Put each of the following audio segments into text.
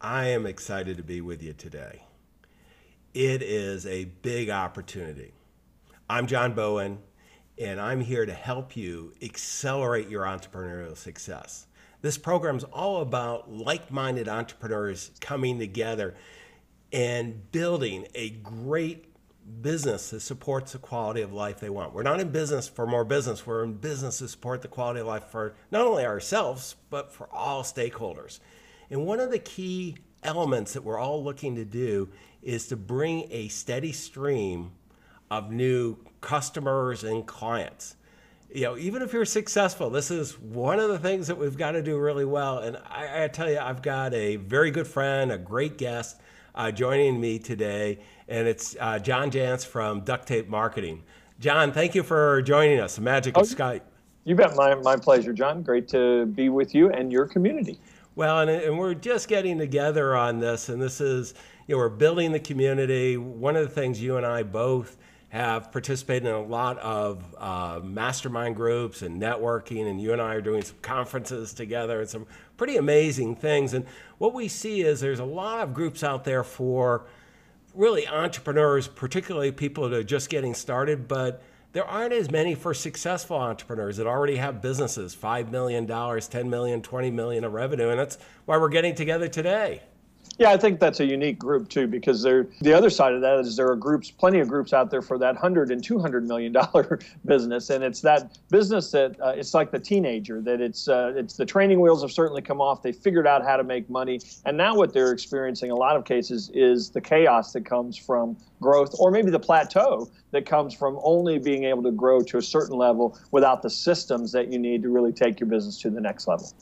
I am excited to be with you today. It is a big opportunity. I'm John Bowen, and I'm here to help you accelerate your entrepreneurial success. This program is all about like minded entrepreneurs coming together and building a great business that supports the quality of life they want. We're not in business for more business, we're in business to support the quality of life for not only ourselves, but for all stakeholders. And one of the key elements that we're all looking to do is to bring a steady stream of new customers and clients. You know, even if you're successful, this is one of the things that we've got to do really well. And I, I tell you, I've got a very good friend, a great guest uh, joining me today, and it's uh, John Jantsch from Duct Tape Marketing. John, thank you for joining us. The magic of oh, Skype. You bet. My, my pleasure, John. Great to be with you and your community. Well, and, and we're just getting together on this, and this is, you know, we're building the community. One of the things you and I both have participated in a lot of uh, mastermind groups and networking, and you and I are doing some conferences together and some pretty amazing things. And what we see is there's a lot of groups out there for really entrepreneurs, particularly people that are just getting started, but there aren't as many for successful entrepreneurs that already have businesses, $5 million, $10 million, $20 million of revenue. And that's why we're getting together today. Yeah, I think that's a unique group too, because there. The other side of that is there are groups, plenty of groups out there for that hundred and two hundred million dollar business, and it's that business that uh, it's like the teenager that it's uh, it's the training wheels have certainly come off. They figured out how to make money, and now what they're experiencing a lot of cases is the chaos that comes from growth, or maybe the plateau that comes from only being able to grow to a certain level without the systems that you need to really take your business to the next level.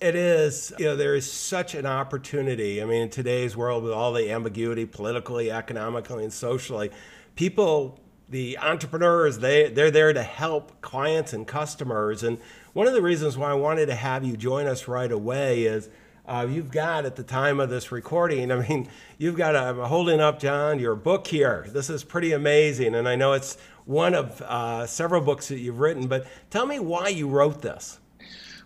It is. You know, there is such an opportunity. I mean, in today's world, with all the ambiguity politically, economically, and socially, people, the entrepreneurs, they, they're there to help clients and customers. And one of the reasons why I wanted to have you join us right away is uh, you've got, at the time of this recording, I mean, you've got, a, I'm holding up, John, your book here. This is pretty amazing. And I know it's one of uh, several books that you've written, but tell me why you wrote this.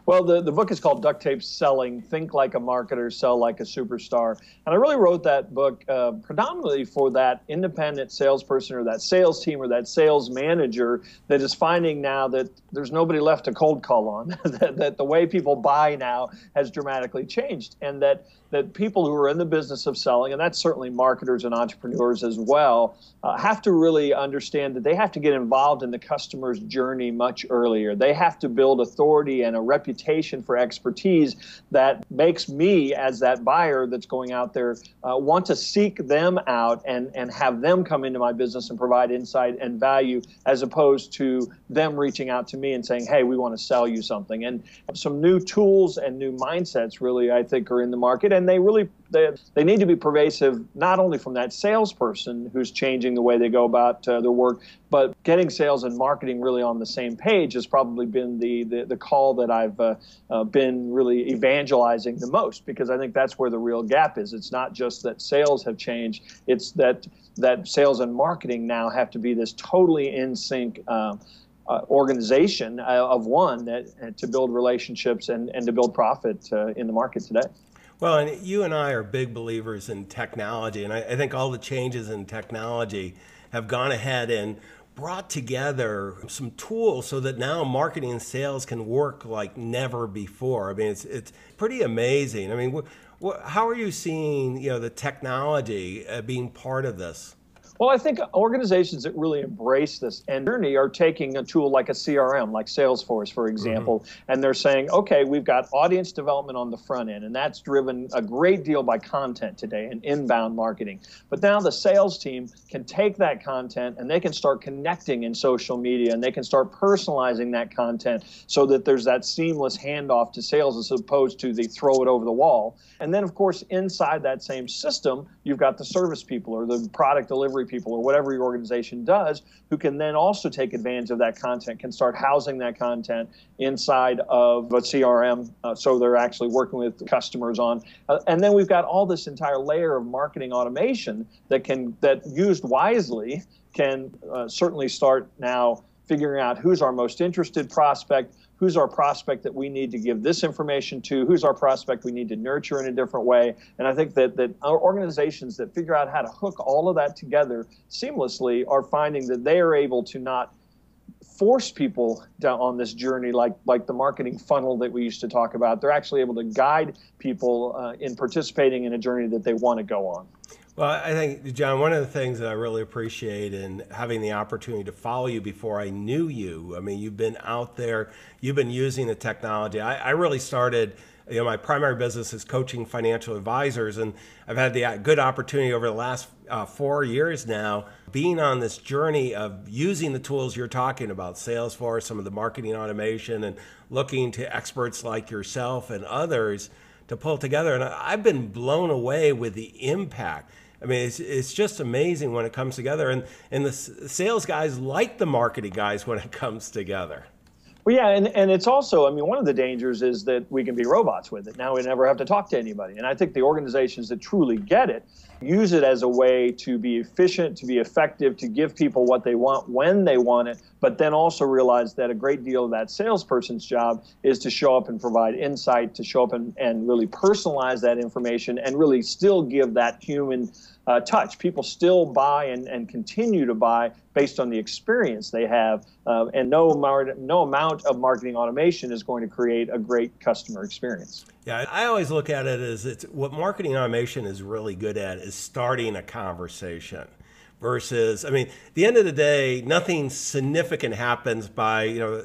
Well, the, the book is called Duct Tape Selling Think Like a Marketer, Sell Like a Superstar. And I really wrote that book uh, predominantly for that independent salesperson or that sales team or that sales manager that is finding now that there's nobody left to cold call on, that, that the way people buy now has dramatically changed, and that that people who are in the business of selling, and that's certainly marketers and entrepreneurs as well, uh, have to really understand that they have to get involved in the customer's journey much earlier. They have to build authority and a reputation for expertise that makes me, as that buyer that's going out there, uh, want to seek them out and, and have them come into my business and provide insight and value as opposed to them reaching out to me and saying, hey, we want to sell you something. And some new tools and new mindsets really, I think, are in the market. And they really they, they need to be pervasive not only from that salesperson who's changing the way they go about uh, their work, but getting sales and marketing really on the same page has probably been the the, the call that I've uh, uh, been really evangelizing the most because I think that's where the real gap is. It's not just that sales have changed; it's that that sales and marketing now have to be this totally in sync. Uh, uh, organization uh, of one that uh, to build relationships and, and to build profit uh, in the market today. Well, and you and I are big believers in technology, and I, I think all the changes in technology have gone ahead and brought together some tools so that now marketing and sales can work like never before. I mean, it's it's pretty amazing. I mean, wh- wh- how are you seeing you know the technology uh, being part of this? Well, I think organizations that really embrace this and journey are taking a tool like a CRM, like Salesforce, for example, mm-hmm. and they're saying, okay, we've got audience development on the front end, and that's driven a great deal by content today and inbound marketing. But now the sales team can take that content and they can start connecting in social media and they can start personalizing that content so that there's that seamless handoff to sales as opposed to the throw it over the wall. And then, of course, inside that same system, you've got the service people or the product delivery people or whatever your organization does who can then also take advantage of that content, can start housing that content inside of a CRM. Uh, so they're actually working with customers on. Uh, and then we've got all this entire layer of marketing automation that can, that used wisely, can uh, certainly start now figuring out who's our most interested prospect, who's our prospect that we need to give this information to, who's our prospect we need to nurture in a different way. And I think that, that organizations that figure out how to hook all of that together seamlessly are finding that they are able to not force people down on this journey like like the marketing funnel that we used to talk about they're actually able to guide people uh, in participating in a journey that they want to go on well, I think, John, one of the things that I really appreciate in having the opportunity to follow you before I knew you, I mean, you've been out there, you've been using the technology. I, I really started, you know, my primary business is coaching financial advisors, and I've had the uh, good opportunity over the last uh, four years now being on this journey of using the tools you're talking about, Salesforce, some of the marketing automation, and looking to experts like yourself and others to pull together. And I've been blown away with the impact I mean, it's, it's just amazing when it comes together. And, and the sales guys like the marketing guys when it comes together. Well, yeah, and, and it's also, I mean, one of the dangers is that we can be robots with it. Now we never have to talk to anybody. And I think the organizations that truly get it use it as a way to be efficient, to be effective, to give people what they want when they want it, but then also realize that a great deal of that salesperson's job is to show up and provide insight, to show up and, and really personalize that information and really still give that human uh, touch. People still buy and, and continue to buy based on the experience they have, uh, and no, mar- no amount of marketing automation is going to create a great customer experience. Yeah, I always look at it as it's what marketing automation is really good at is starting a conversation versus, I mean, the end of the day, nothing significant happens by, you know,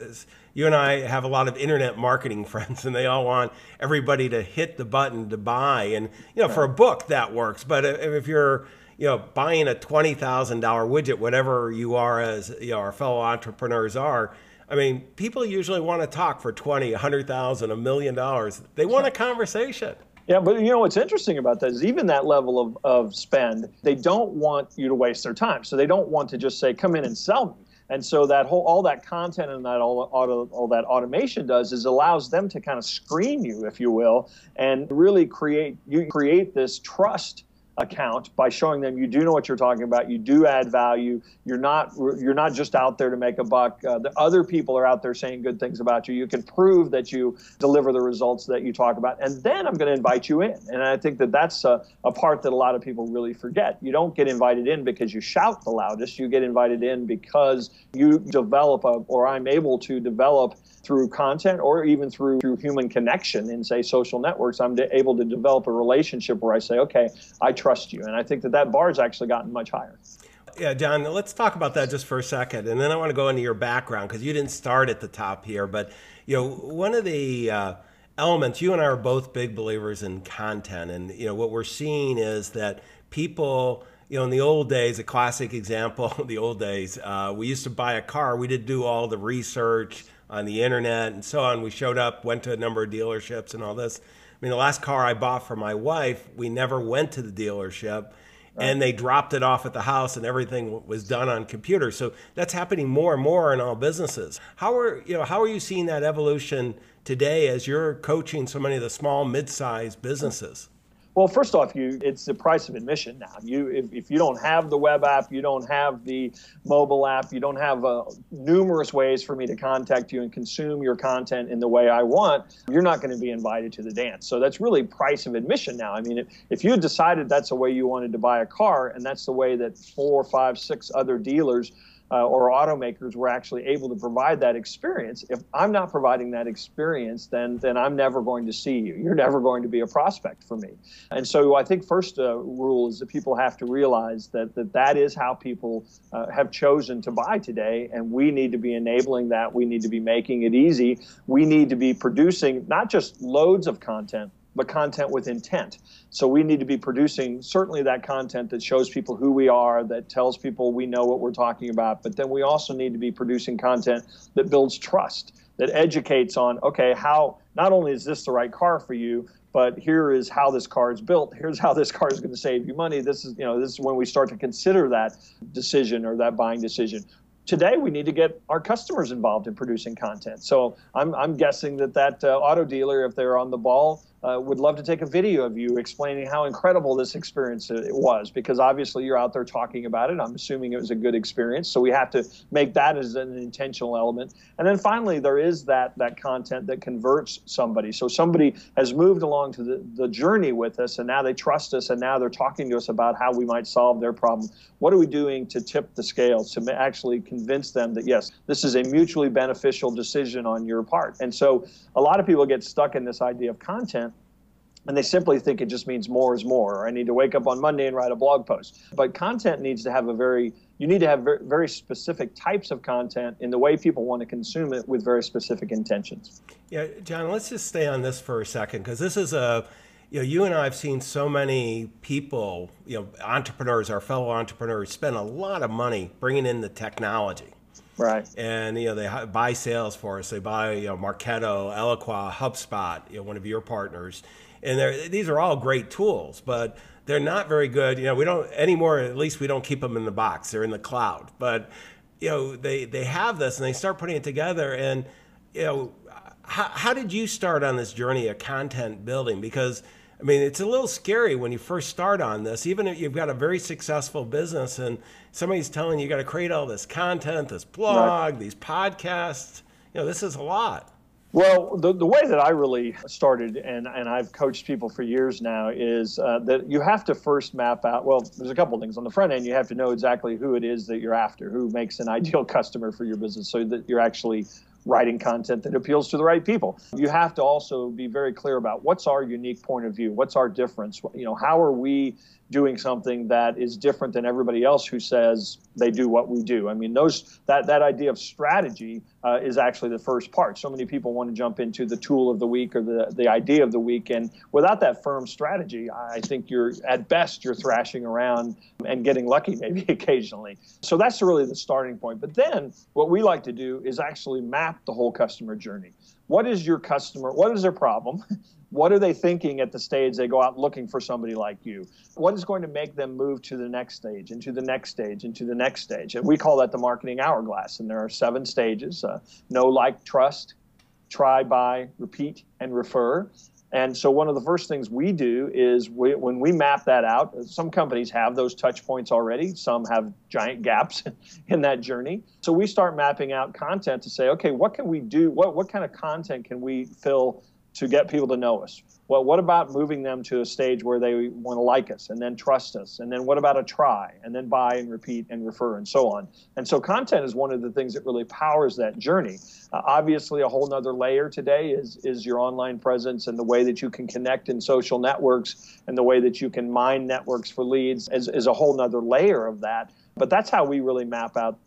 you and I have a lot of internet marketing friends, and they all want everybody to hit the button to buy. And you know, for a book that works, but if you're you know buying a twenty thousand dollar widget, whatever you are as you know our fellow entrepreneurs are. I mean, people usually want to talk for twenty, a hundred thousand, a million dollars. They want a conversation. Yeah, but you know what's interesting about that is even that level of, of spend, they don't want you to waste their time. So they don't want to just say, come in and sell me. And so that whole all that content and that all, auto, all that automation does is allows them to kind of screen you, if you will, and really create you create this trust account. By showing them you do know what you're talking about you do add value. You're not you're not just out there to make a buck. Uh, the other people are out there saying good things about you. You can prove that you deliver the results that you talk about. And then i'm going to invite you in. And i think that that's a, a part that a lot of people really forget. You don't get invited in because you shout the loudest. You get invited in because you develop a, or i'm able to develop through content or even through, through human connection in say social networks i'm able to develop a relationship where i say okay i trust you and i think that that bar has actually gotten much higher yeah, John, let's talk about that just for a second. And then I want to go into your background because you didn't start at the top here. But, you know, one of the uh, elements, you and I are both big believers in content. And, you know, what we're seeing is that people, you know, in the old days, a classic example, the old days, uh, we used to buy a car, we did do all the research on the internet and so on. We showed up, went to a number of dealerships and all this. I mean, the last car I bought for my wife, we never went to the dealership. Right. And they dropped it off at the house, and everything was done on computer. So that's happening more and more in all businesses. How are you know how are you seeing that evolution today as you're coaching so many of the small, mid-sized businesses? Well, first off, you it's the price of admission now. You if, if you don't have the web app, you don't have the mobile app, you don't have uh, numerous ways for me to contact you and consume your content in the way I want, you're not going to be invited to the dance. So that's really price of admission now. I mean, if, if you decided that's the way you wanted to buy a car, and that's the way that four, five, six other dealers uh, or automakers were actually able to provide that experience. If I'm not providing that experience, then then I'm never going to see you. You're never going to be a prospect for me. And so I think first uh, rule is that people have to realize that that, that is how people uh, have chosen to buy today, and we need to be enabling that. We need to be making it easy. We need to be producing not just loads of content, but content with intent. So we need to be producing certainly that content that shows people who we are, that tells people we know what we're talking about, but then we also need to be producing content that builds trust, that educates on, okay, how not only is this the right car for you, but here is how this car is built. Here's how this car is going to save you money. This is, you know, this is when we start to consider that decision or that buying decision today we need to get our customers involved in producing content. So I'm, I'm guessing that that uh, auto dealer, if they're on the ball, uh, would love to take a video of you explaining how incredible this experience it was because obviously you're out there talking about it. I'm assuming it was a good experience. So we have to make that as an intentional element. And then finally, there is that, that content that converts somebody. So somebody has moved along to the, the journey with us and now they trust us and now they're talking to us about how we might solve their problem. What are we doing to tip the scales to actually convince them that, yes, this is a mutually beneficial decision on your part? And so a lot of people get stuck in this idea of content and they simply think it just means more is more. Or i need to wake up on monday and write a blog post. But content needs to have a very you need to have very, very specific types of content in the way people want to consume it with very specific intentions. Yeah john let's just stay on this for a second because this is a you know you and i have seen so many people you know entrepreneurs our fellow entrepreneurs spend a lot of money bringing in the technology. Right. And you know they buy Salesforce, they buy you know Marketo, Eloqua, HubSpot, you know one of your partners, and these are all great tools, but they're not very good. You know, we don't anymore. At least we don't keep them in the box; they're in the cloud. But you know, they they have this, and they start putting it together. And you know, how, how did you start on this journey of content building? Because I mean, it's a little scary when you first start on this, even if you've got a very successful business and somebody's telling you you got to create all this content, this blog, right. these podcasts. You know, this is a lot. Well, the, the way that I really started, and, and I've coached people for years now, is uh, that you have to first map out. Well, there's a couple things. On the front end, you have to know exactly who it is that you're after, who makes an ideal customer for your business, so that you're actually writing content that appeals to the right people. You have to also be very clear about what's our unique point of view, what's our difference. You know, how are we doing something that is different than everybody else who says they do what we do. I mean, those that that idea of strategy uh, is actually the first part. So many people want to jump into the tool of the week or the the idea of the week, and without that firm strategy, I think you're at best you're thrashing around and getting lucky maybe occasionally. So that's really the starting point. But then what we like to do is actually map the whole customer journey. What is your customer? What is their problem? What are they thinking at the stage they go out looking for somebody like you? What is going to make them move to the next stage, into the next stage, into the next stage? And we call that the marketing hourglass. And there are seven stages uh, know, like, trust, try, buy, repeat, and refer. And so, one of the first things we do is we, when we map that out, some companies have those touch points already, some have giant gaps in that journey. So, we start mapping out content to say, okay, what can we do? What, what kind of content can we fill to get people to know us. Well, what about moving them to a stage where they want to like us and then trust us? And then what about a try and then buy and repeat and refer and so on? And so content is one of the things that really powers that journey. Uh, obviously, a whole nother layer today is, is your online presence and the way that you can connect in social networks and the way that you can mine networks for leads is, is a whole nother layer of that. But that's how we really map out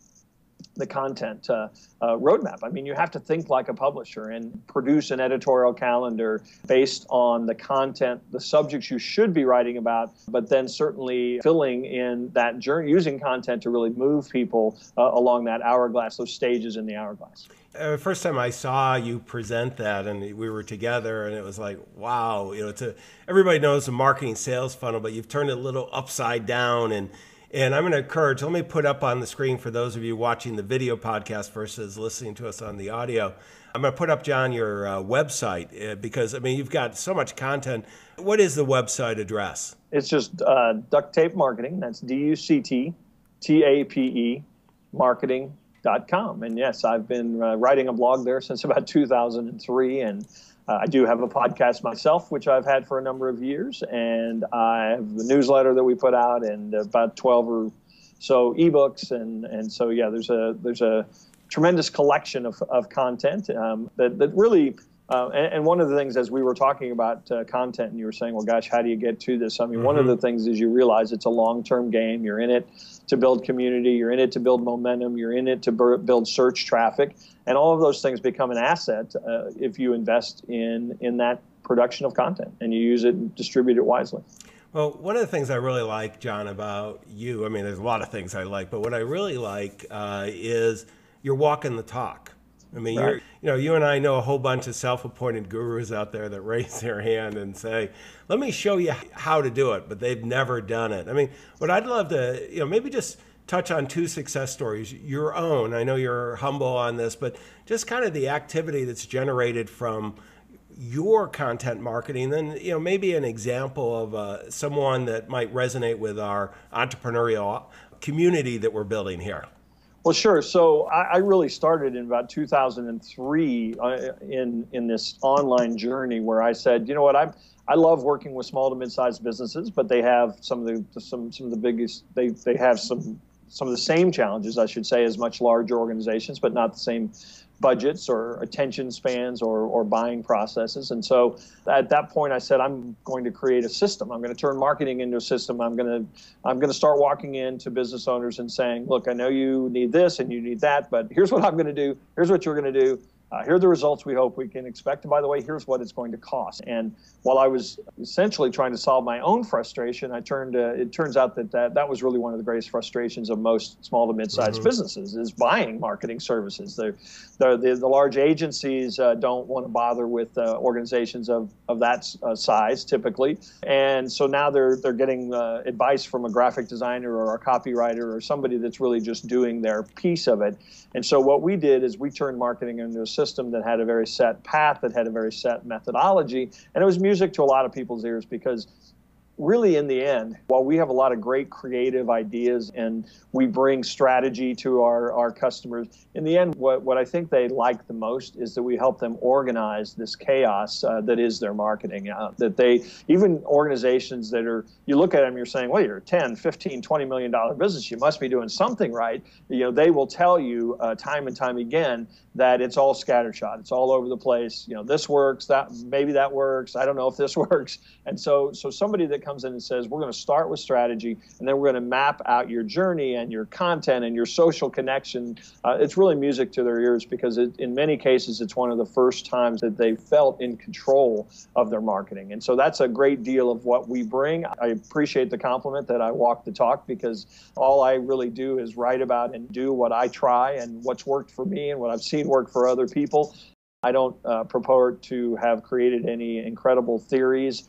the content uh, uh, roadmap. I mean, you have to think like a publisher and produce an editorial calendar based on the content, the subjects you should be writing about, but then certainly filling in that journey, using content to really move people uh, along that hourglass, those stages in the hourglass. Uh, first time I saw you present that, and we were together, and it was like, wow, you know, it's a everybody knows the marketing sales funnel, but you've turned it a little upside down and and I'm going to encourage, let me put up on the screen for those of you watching the video podcast versus listening to us on the audio. I'm going to put up, John, your uh, website uh, because, I mean, you've got so much content. What is the website address? It's just uh, Duct Tape Marketing. That's D U C T T A P E marketing.com. And yes, I've been uh, writing a blog there since about 2003. And uh, I do have a podcast myself, which I've had for a number of years, and I have the newsletter that we put out, and about 12 or so ebooks, and and so yeah, there's a there's a tremendous collection of, of content um, that that really uh, and, and, one of the things, as we were talking about uh, content, and you were saying, well, gosh, how do you get to this? I mean, mm-hmm. one of the mm-hmm. things is you realize it's a long term game. You're in it to build community, you're in it to build momentum, you're in it to build search traffic. And all of those things become an asset uh, if you invest in, in that production of content and you use it and distribute it wisely. Well, one of the things I really like, John, about you, I mean, there's a lot of things I like, but what I really like uh, is you're walking the talk. I mean, right. you know, you and I know a whole bunch of self-appointed gurus out there that raise their hand and say, "Let me show you how to do it," but they've never done it. I mean, what I'd love to, you know, maybe just touch on two success stories, your own. I know you're humble on this, but just kind of the activity that's generated from your content marketing, then you know maybe an example of uh, someone that might resonate with our entrepreneurial community that we're building here. Well, sure. So I, I really started in about 2003 uh, in in this online journey where I said, you know what, I'm I love working with small to mid-sized businesses, but they have some of the some some of the biggest they they have some some of the same challenges, I should say, as much larger organizations, but not the same budgets or attention spans or, or buying processes. And so at that point, I said, I'm going to create a system. I'm going to turn marketing into a system. I'm going to I'm going to start walking into business owners and saying, look, I know you need this and you need that, but here's what I'm going to do. Here's what you're going to do. Uh, here are the results we hope we can expect. And by the way, here's what it's going to cost. And while I was essentially trying to solve my own frustration, I turned. Uh, it turns out that, that that was really one of the greatest frustrations of most small to mid-sized mm-hmm. businesses is buying marketing services. The the, the large agencies uh, don't want to bother with uh, organizations of of that uh, size typically, and so now they're they're getting uh, advice from a graphic designer or a copywriter or somebody that's really just doing their piece of it. And so what we did is we turned marketing into a system that had a very set path, that had a very set methodology, and it was music to a lot of people's ears because really in the end, while we have a lot of great creative ideas and we bring strategy to our, our customers, in the end, what, what I think they like the most is that we help them organize this chaos uh, that is their marketing. Uh, that they, even organizations that are, you look at them, you're saying, well, you're a 10, 15, 20 million dollar business, you must be doing something right. You know, they will tell you uh, time and time again that it's all scattershot. It's all over the place. You know, this works, that maybe that works. I don't know if this works. And so, so somebody that comes in and says, we're going to start with strategy, and then we're going to map out your journey and your content and your social connection. Uh, it's really music to their ears because it, in many cases, it's one of the first times that they felt in control of their marketing. And so that's a great deal of what we bring. I appreciate the compliment that I walk the talk because all I really do is write about and do what I try and what's worked for me and what I've seen seen work for other people. I don't uh, purport to have created any incredible theories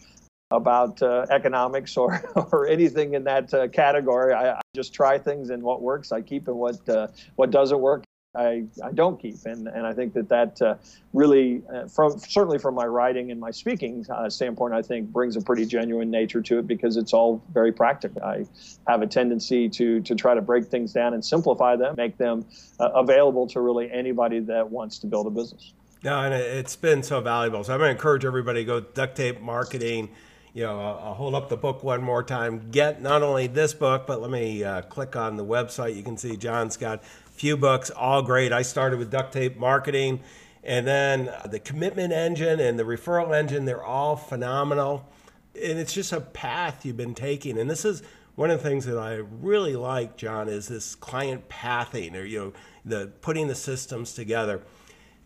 about uh, economics or, or anything in that uh, category. I, I, just try things and what works I keep and what uh, what doesn't work I, I don't keep. And, and I think that that uh, really, uh, from certainly from my writing and my speaking uh, standpoint, I think brings a pretty genuine nature to it because it's all very practical. I have a tendency to, to try to break things down and simplify them, make them available to really anybody that wants to build a business. No, and it's been so valuable. So I'm going to encourage everybody to go duct tape marketing. You know, I'll, I'll hold up the book one more time. Get not only this book, but let me uh, click on the website. You can see John's got few books, all great. I started with duct tape marketing, and then the commitment engine and the referral engine, they're all phenomenal. And it's just a path you've been taking. And this is one of the things that I really like, John, is this client pathing or, you know, the putting the systems together.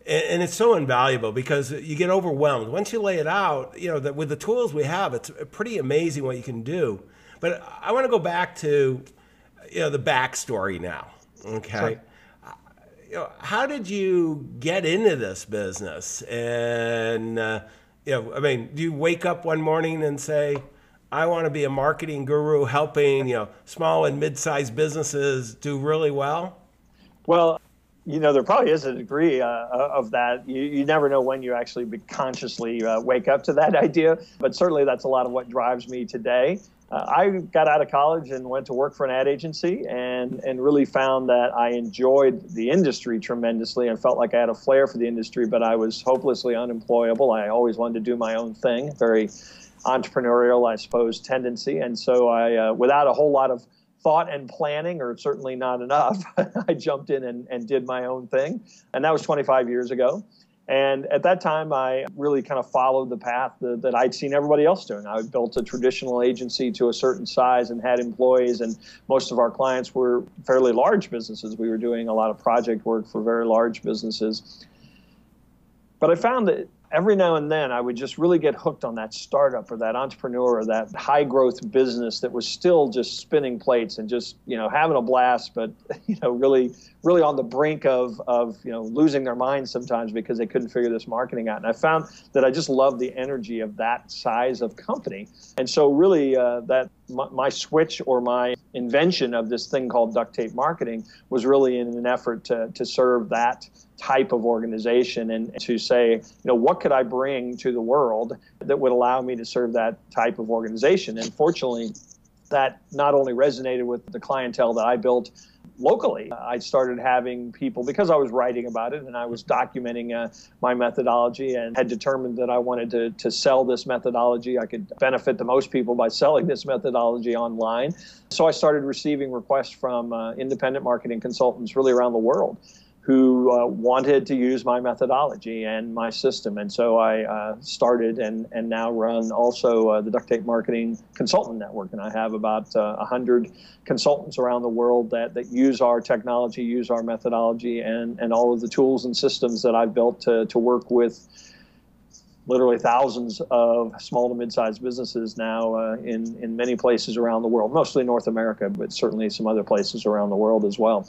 And, it's so invaluable because you get overwhelmed. Once you lay it out, you know, that with the tools we have, it's pretty amazing what you can do. But I want to go back to, you know, the backstory now. Okay. Uh, you know, how did you get into this business? And, uh, you know, I mean, do you wake up one morning and say, I want to be a marketing guru helping, you know, small and mid-sized businesses do really well? Well, you know, there probably is a degree uh, of that. You, you never know when you actually consciously uh, wake up to that idea, but certainly that's a lot of what drives me today uh, I got out of college and went to work for an ad agency and, and really found that I enjoyed the industry tremendously and felt like I had a flair for the industry, but I was hopelessly unemployable. I always wanted to do my own thing, very entrepreneurial, I suppose, tendency. And so I, uh, without a whole lot of thought and planning, or certainly not enough, I jumped in and, and did my own thing. And that was 25 years ago. And at that time, I really kind of followed the path that, that, I'd seen everybody else doing. I built a traditional agency to a certain size and had employees, and most of our clients were fairly large businesses. We were doing a lot of project work for very large businesses. But I found that every now and then I would just really get hooked on that startup or that entrepreneur or that high growth business that was still just spinning plates and just, you know, having a blast, but, you know, really really on the brink of, of you know losing their minds sometimes because they couldn't figure this marketing out. And I found that I just love the energy of that size of company. And so really uh, that my, my, switch or my invention of this thing called duct tape marketing was really in an effort to, to serve that type of organization and to say, you know, what could I bring to the world that would allow me to serve that type of organization? And fortunately, that not only resonated with the clientele that I built locally. I started having people, because I was writing about it and I was documenting uh, my methodology and had determined that I wanted to, to sell this methodology. I could benefit the most people by selling this methodology online. So I started receiving requests from uh, independent marketing consultants really around the world who uh, wanted to use my methodology and my system. And so I uh, started and, and now run also uh, the Duct Tape Marketing Consultant Network. And I have about uh, 100 consultants around the world that, that use our technology, use our methodology, and, and all of the tools and systems that I've built to, to work with literally thousands of small to mid-sized businesses now uh, in, in many places around the world, mostly North America, but certainly some other places around the world as well.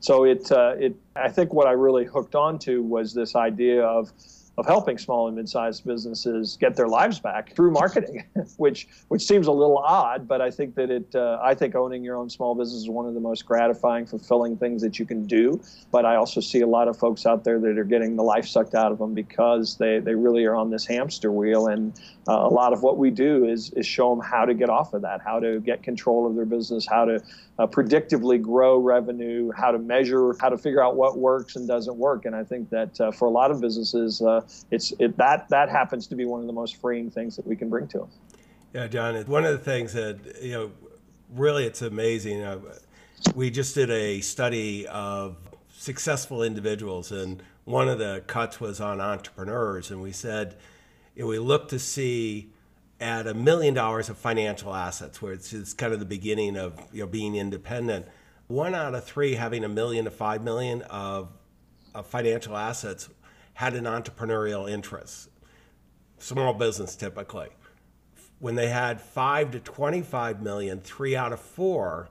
So it, uh, it, I think what I really hooked onto was this idea of of helping small and mid-sized businesses get their lives back through marketing, which which seems a little odd, but I think that it uh, I think owning your own small business is one of the most gratifying, fulfilling things that you can do. But I also see a lot of folks out there that are getting the life sucked out of them because they they really are on this hamster wheel, and uh, a lot of what we do is is show them how to get off of that, how to get control of their business, how to uh, predictively grow revenue, how to measure, how to figure out what works and doesn't work. And I think that uh, for a lot of businesses, uh, it's it, that that happens to be one of the most freeing things that we can bring to them. Yeah, John, one of the things that you know, really, it's amazing. Uh, we just did a study of successful individuals, and one of the cuts was on entrepreneurs, and we said, you know, we look to see at a million dollars of financial assets, where it's, it's kind of the beginning of you know being independent. One out of three having a million to five million of, of financial assets had an entrepreneurial interest. Small business typically. When they had five to 25 million, three out of four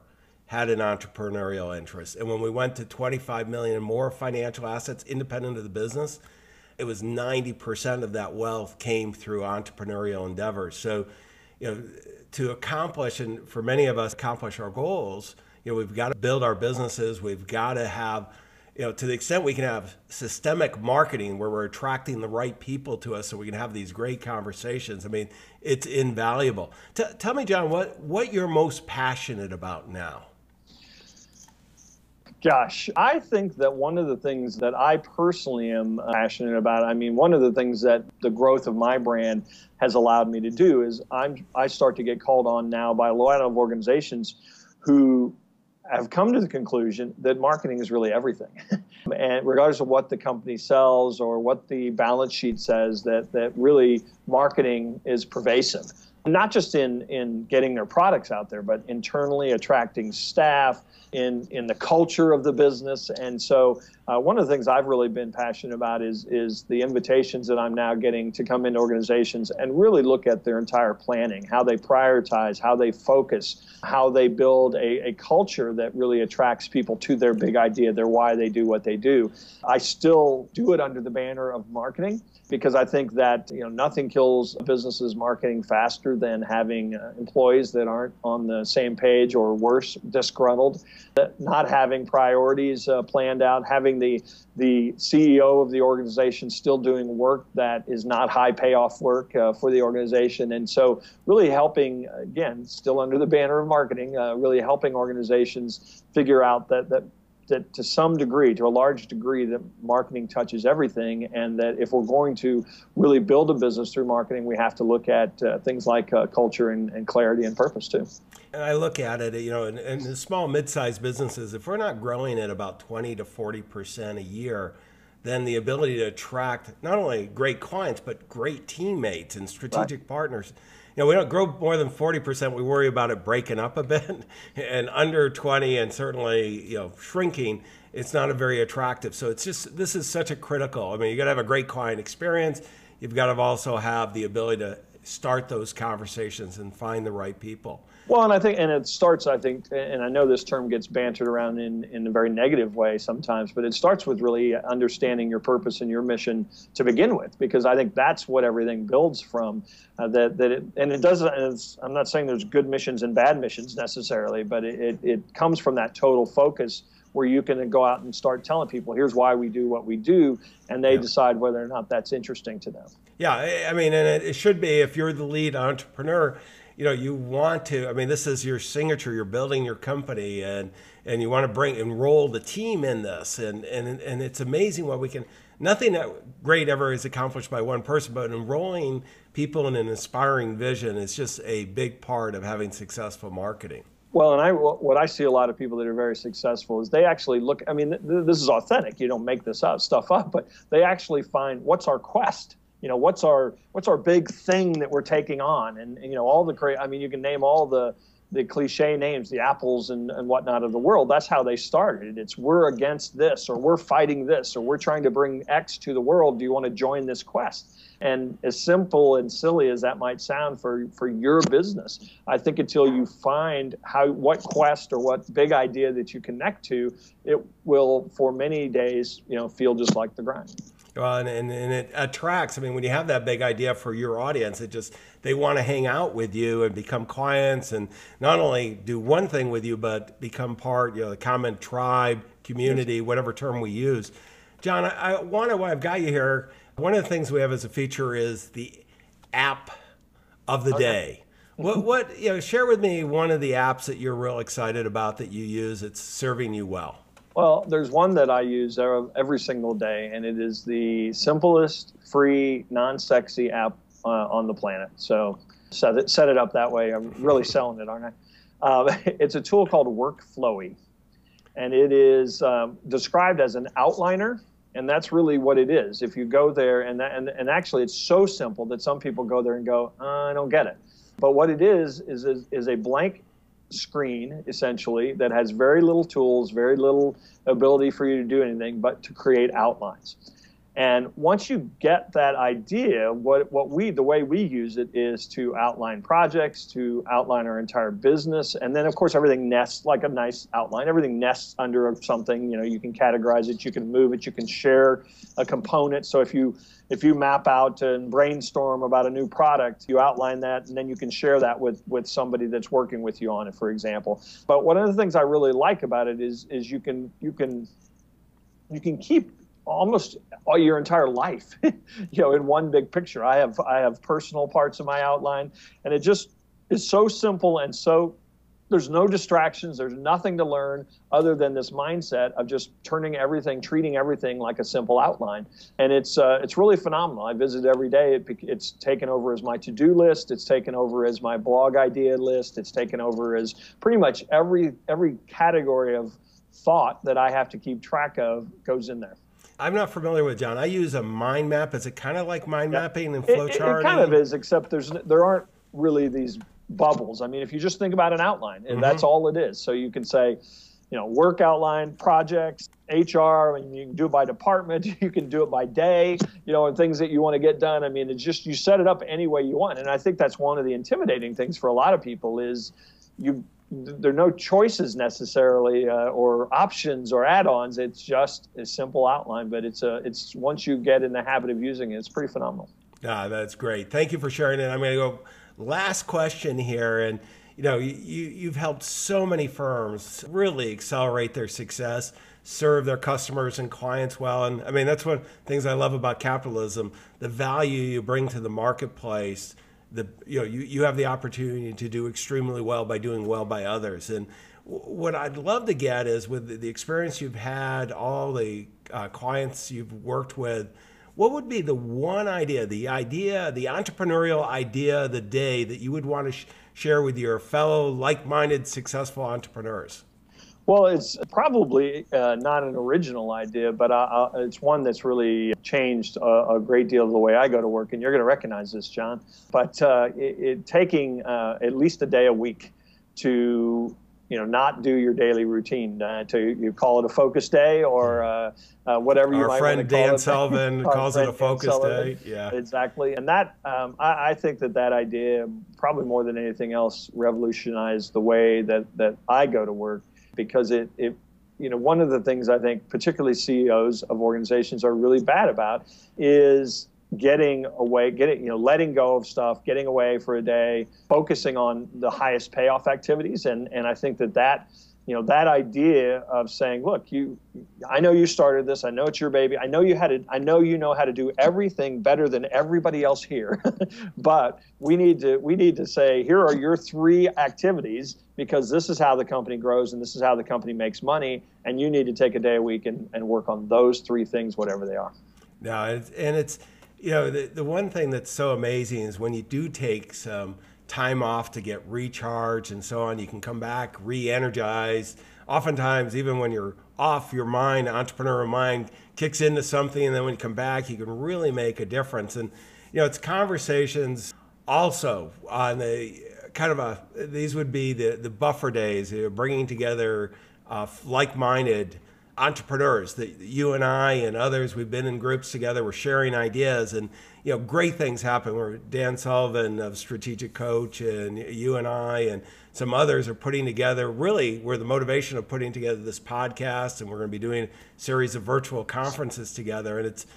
had an entrepreneurial interest. And when we went to 25 million and more financial assets independent of the business, it was 90% of that wealth came through entrepreneurial endeavors. So, you know, to accomplish and for many of us accomplish our goals, you know, we've got to build our businesses. We've got to have, you know, to the extent we can have systemic marketing where we're attracting the right people to us so we can have these great conversations. I mean, it's invaluable. T- tell me, John, what, what you're most passionate about now? Gosh, I think that one of the things that I personally am passionate about, I mean, one of the things that the growth of my brand has allowed me to do is I'm I start to get called on now by a lot of organizations who have come to the conclusion that marketing is really everything. and regardless of what the company sells or what the balance sheet says, that, that really marketing is pervasive. Not just in, in getting their products out there, but internally attracting staff, in in the culture of the business. And so, uh, one of the things I've really been passionate about is is the invitations that I'm now getting to come into organizations and really look at their entire planning, how they prioritize, how they focus, how they build a, a culture that really attracts people to their big idea, their why they do what they do. I still do it under the banner of marketing because I think that you know nothing kills businesses marketing faster than having uh, employees that aren't on the same page or worse disgruntled, not having priorities uh, planned out, having the the CEO of the organization still doing work that is not high payoff work uh, for the organization, and so really helping again, still under the banner of marketing, uh, really helping organizations figure out that that that to some degree, to a large degree, that marketing touches everything, and that if we're going to really build a business through marketing, we have to look at uh, things like uh, culture and, and, clarity and purpose too. And I look at it, you know, in, in small, mid-sized businesses, if we're not growing at about 20 to 40 percent a year, then the ability to attract not only great clients but great teammates and strategic right. partners you know, we don't grow more than 40%. We worry about it breaking up a bit. And under 20 and certainly, you know, shrinking, it's not a very attractive. So it's just, this is such a critical. I mean, you got to have a great client experience. You've got to also have the ability to start those conversations and find the right people. Well, and I think, and it starts, I think, and I know this term gets bantered around in, in a very negative way sometimes, but it starts with really understanding your purpose and your mission to begin with, because I think that's what everything builds from. Uh, that that it, and it doesn't. I'm not saying there's good missions and bad missions necessarily, but it, it, it comes from that total focus where you can go out and start telling people, here's why we do what we do, and they yeah. decide whether or not that's interesting to them. Yeah, I mean, and it should be if you're the lead entrepreneur you know you want to i mean this is your signature you're building your company and and you want to bring enroll the team in this and and and it's amazing what we can nothing great ever is accomplished by one person but enrolling people in an inspiring vision is just a big part of having successful marketing well, and I what I see a lot of people that are very successful is they actually look. I mean, th- this is authentic. You don't make this up stuff up, but they actually find what's our quest you know what's our what's our big thing that we're taking on? And, and you know all the great i mean you can name all the the cliche names the apples and, and whatnot of the world. That's how they started. It's we're against this or we're fighting this or we're trying to bring x to the world. Do you want to join this quest? And as simple and silly as that might sound for for your business i think until you find how what quest or what big idea that you connect to it will for many days you know feel just like the grind well, and, and, and, it attracts. I mean, when you have that big idea for your audience, it just they want to hang out with you and become clients, and not only do one thing with you, but become part, you know, the common tribe, community, whatever term we use. John, I, I want to. I've got you here. One of the things we have as a feature is the app of the okay. day. What what you know? Share with me one of the apps that you're real excited about that you use. It's serving you well. Well, there's one that I use every single day, and it is the simplest, free, non-sexy app uh, on the planet. So set it, set it up that way. I'm really selling it, aren't I? Uh, it's a tool called Workflowy, and it is um, described as an outliner, and that's really what it is. If you go there, and, that, and, and actually it's so simple that some people go there and go, uh, I don't get it. But what it is, is, is, is a blank screen essentially that has very little tools, very little ability for you to do anything but to create outlines. And once you get that idea, what, what we, the way we use it is to outline projects, to outline our entire business. And then, of course, everything nests like a nice outline. Everything nests under something. You know, you can categorize it, you can move it, you can share a component. So if you, if you map out and brainstorm about a new product, you outline that, and then you can share that with, with somebody that's working with you on it, for example. But one of the things I really like about it is, is you can, you can, you can keep almost all your entire life, you know, in one big picture. I have I have personal parts of my outline, and it just is so simple and so. There's no distractions. There's nothing to learn other than this mindset of just turning everything, treating everything like a simple outline, and it's uh, it's really phenomenal. I visit every day. It, it's taken over as my to-do list. It's taken over as my blog idea list. It's taken over as pretty much every every category of thought that I have to keep track of goes in there. I'm not familiar with John. I use a mind map. Is it kind of like mind yeah. mapping and flowchart? It, it, kind of is, except there's there aren't really these bubbles. I mean, if you just think about an outline, and mm-hmm. that's all it is. So you can say, you know, work outline, projects, HR, and you can do it by department. You can do it by day, you know, and things that you want to get done. I mean, it's just you set it up any way you want. And I think that's one of the intimidating things for a lot of people is you there are no choices necessarily uh, or options or add-ons. It's just a simple outline, but it's a it's once you get in the habit of using it, it's pretty phenomenal. Ah, that's great. Thank you for sharing it. I'm going to go last question here, and you know you you've helped so many firms really accelerate their success serve their customers and clients well. And I mean, that's one things I love about capitalism the value you bring to the marketplace the you know you, you have the opportunity to do extremely well by doing well by others. And what I'd love to get is with the experience you've had all the uh, clients you've worked with what would be the one idea the idea the entrepreneurial idea of the day that you would want to sh- share with your fellow like-minded successful entrepreneurs well, it's probably uh, not an original idea, but uh, uh, it's one that's really changed a, a, great deal of the way I go to work, and you're going to recognize this, John. But uh, it, it, taking uh, at least a day a week to you know not do your daily routine uh, to you call it a focus day or uh, uh, whatever you Our might friend want to call Dan it. Sullivan calls it a focus day. Yeah. exactly and that um, I, I think that that idea probably more than anything else revolutionized the way that that I go to work because it it you know one of the things I think particularly CEOs of organizations are really bad about is getting away getting you know letting go of stuff getting away for a day focusing on the highest payoff activities. And and i think that that you know that idea of saying look you i know you started this. I know it's your baby. I know you had to i know you know how to do everything better than everybody else here. But we need to we need to say here are your three activities because this is how the company grows and this is how the company makes money. And you need to take a day a week and, and work on those three things whatever they are. No, and it's you know the the one thing that's so amazing is when you do take some time off to get recharged and so on, you can come back re-energized. Oftentimes, even when you're off, your mind, entrepreneurial mind, kicks into something, and then when you come back, you can really make a difference. And you know, it's conversations also on the kind of a these would be the the buffer days, you know, bringing together uh, like-minded entrepreneurs that you and I and others we've been in groups together we're sharing ideas and you know great things happen. Where Dan Sullivan of Strategic Coach and you and I and some others are putting together really we're the motivation of putting together this podcast and we're going to be doing a series of virtual conferences together and it's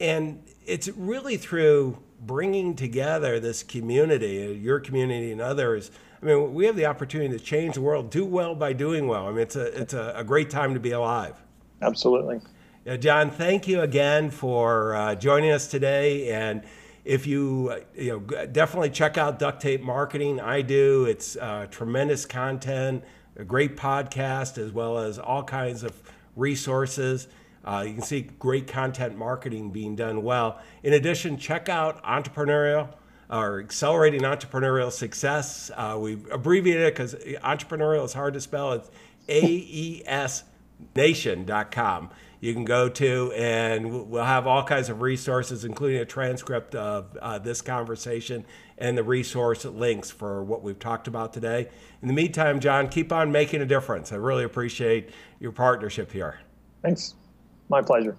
and it's really through bringing together this community your community and others I mean, we have the opportunity to change the world, do well by doing well. I mean, it's a it's a, a great time to be alive. absolutely Yeah, John, thank you again for uh, joining us today. And if you uh, you know definitely check out Duct Tape Marketing, I do. It's uh, tremendous content, a great podcast, as well as all kinds of resources. Uh, you can see great content marketing being done well. In addition, check out Entrepreneurial or accelerating entrepreneurial success. Uh, we abbreviated it because entrepreneurial is hard to spell. It's aesnation.com. You can go to, and we'll have all kinds of resources, including a transcript of uh, this conversation and the resource links for what we've talked about today. In the meantime, John, keep on making a difference. I really appreciate your partnership here. thanks my pleasure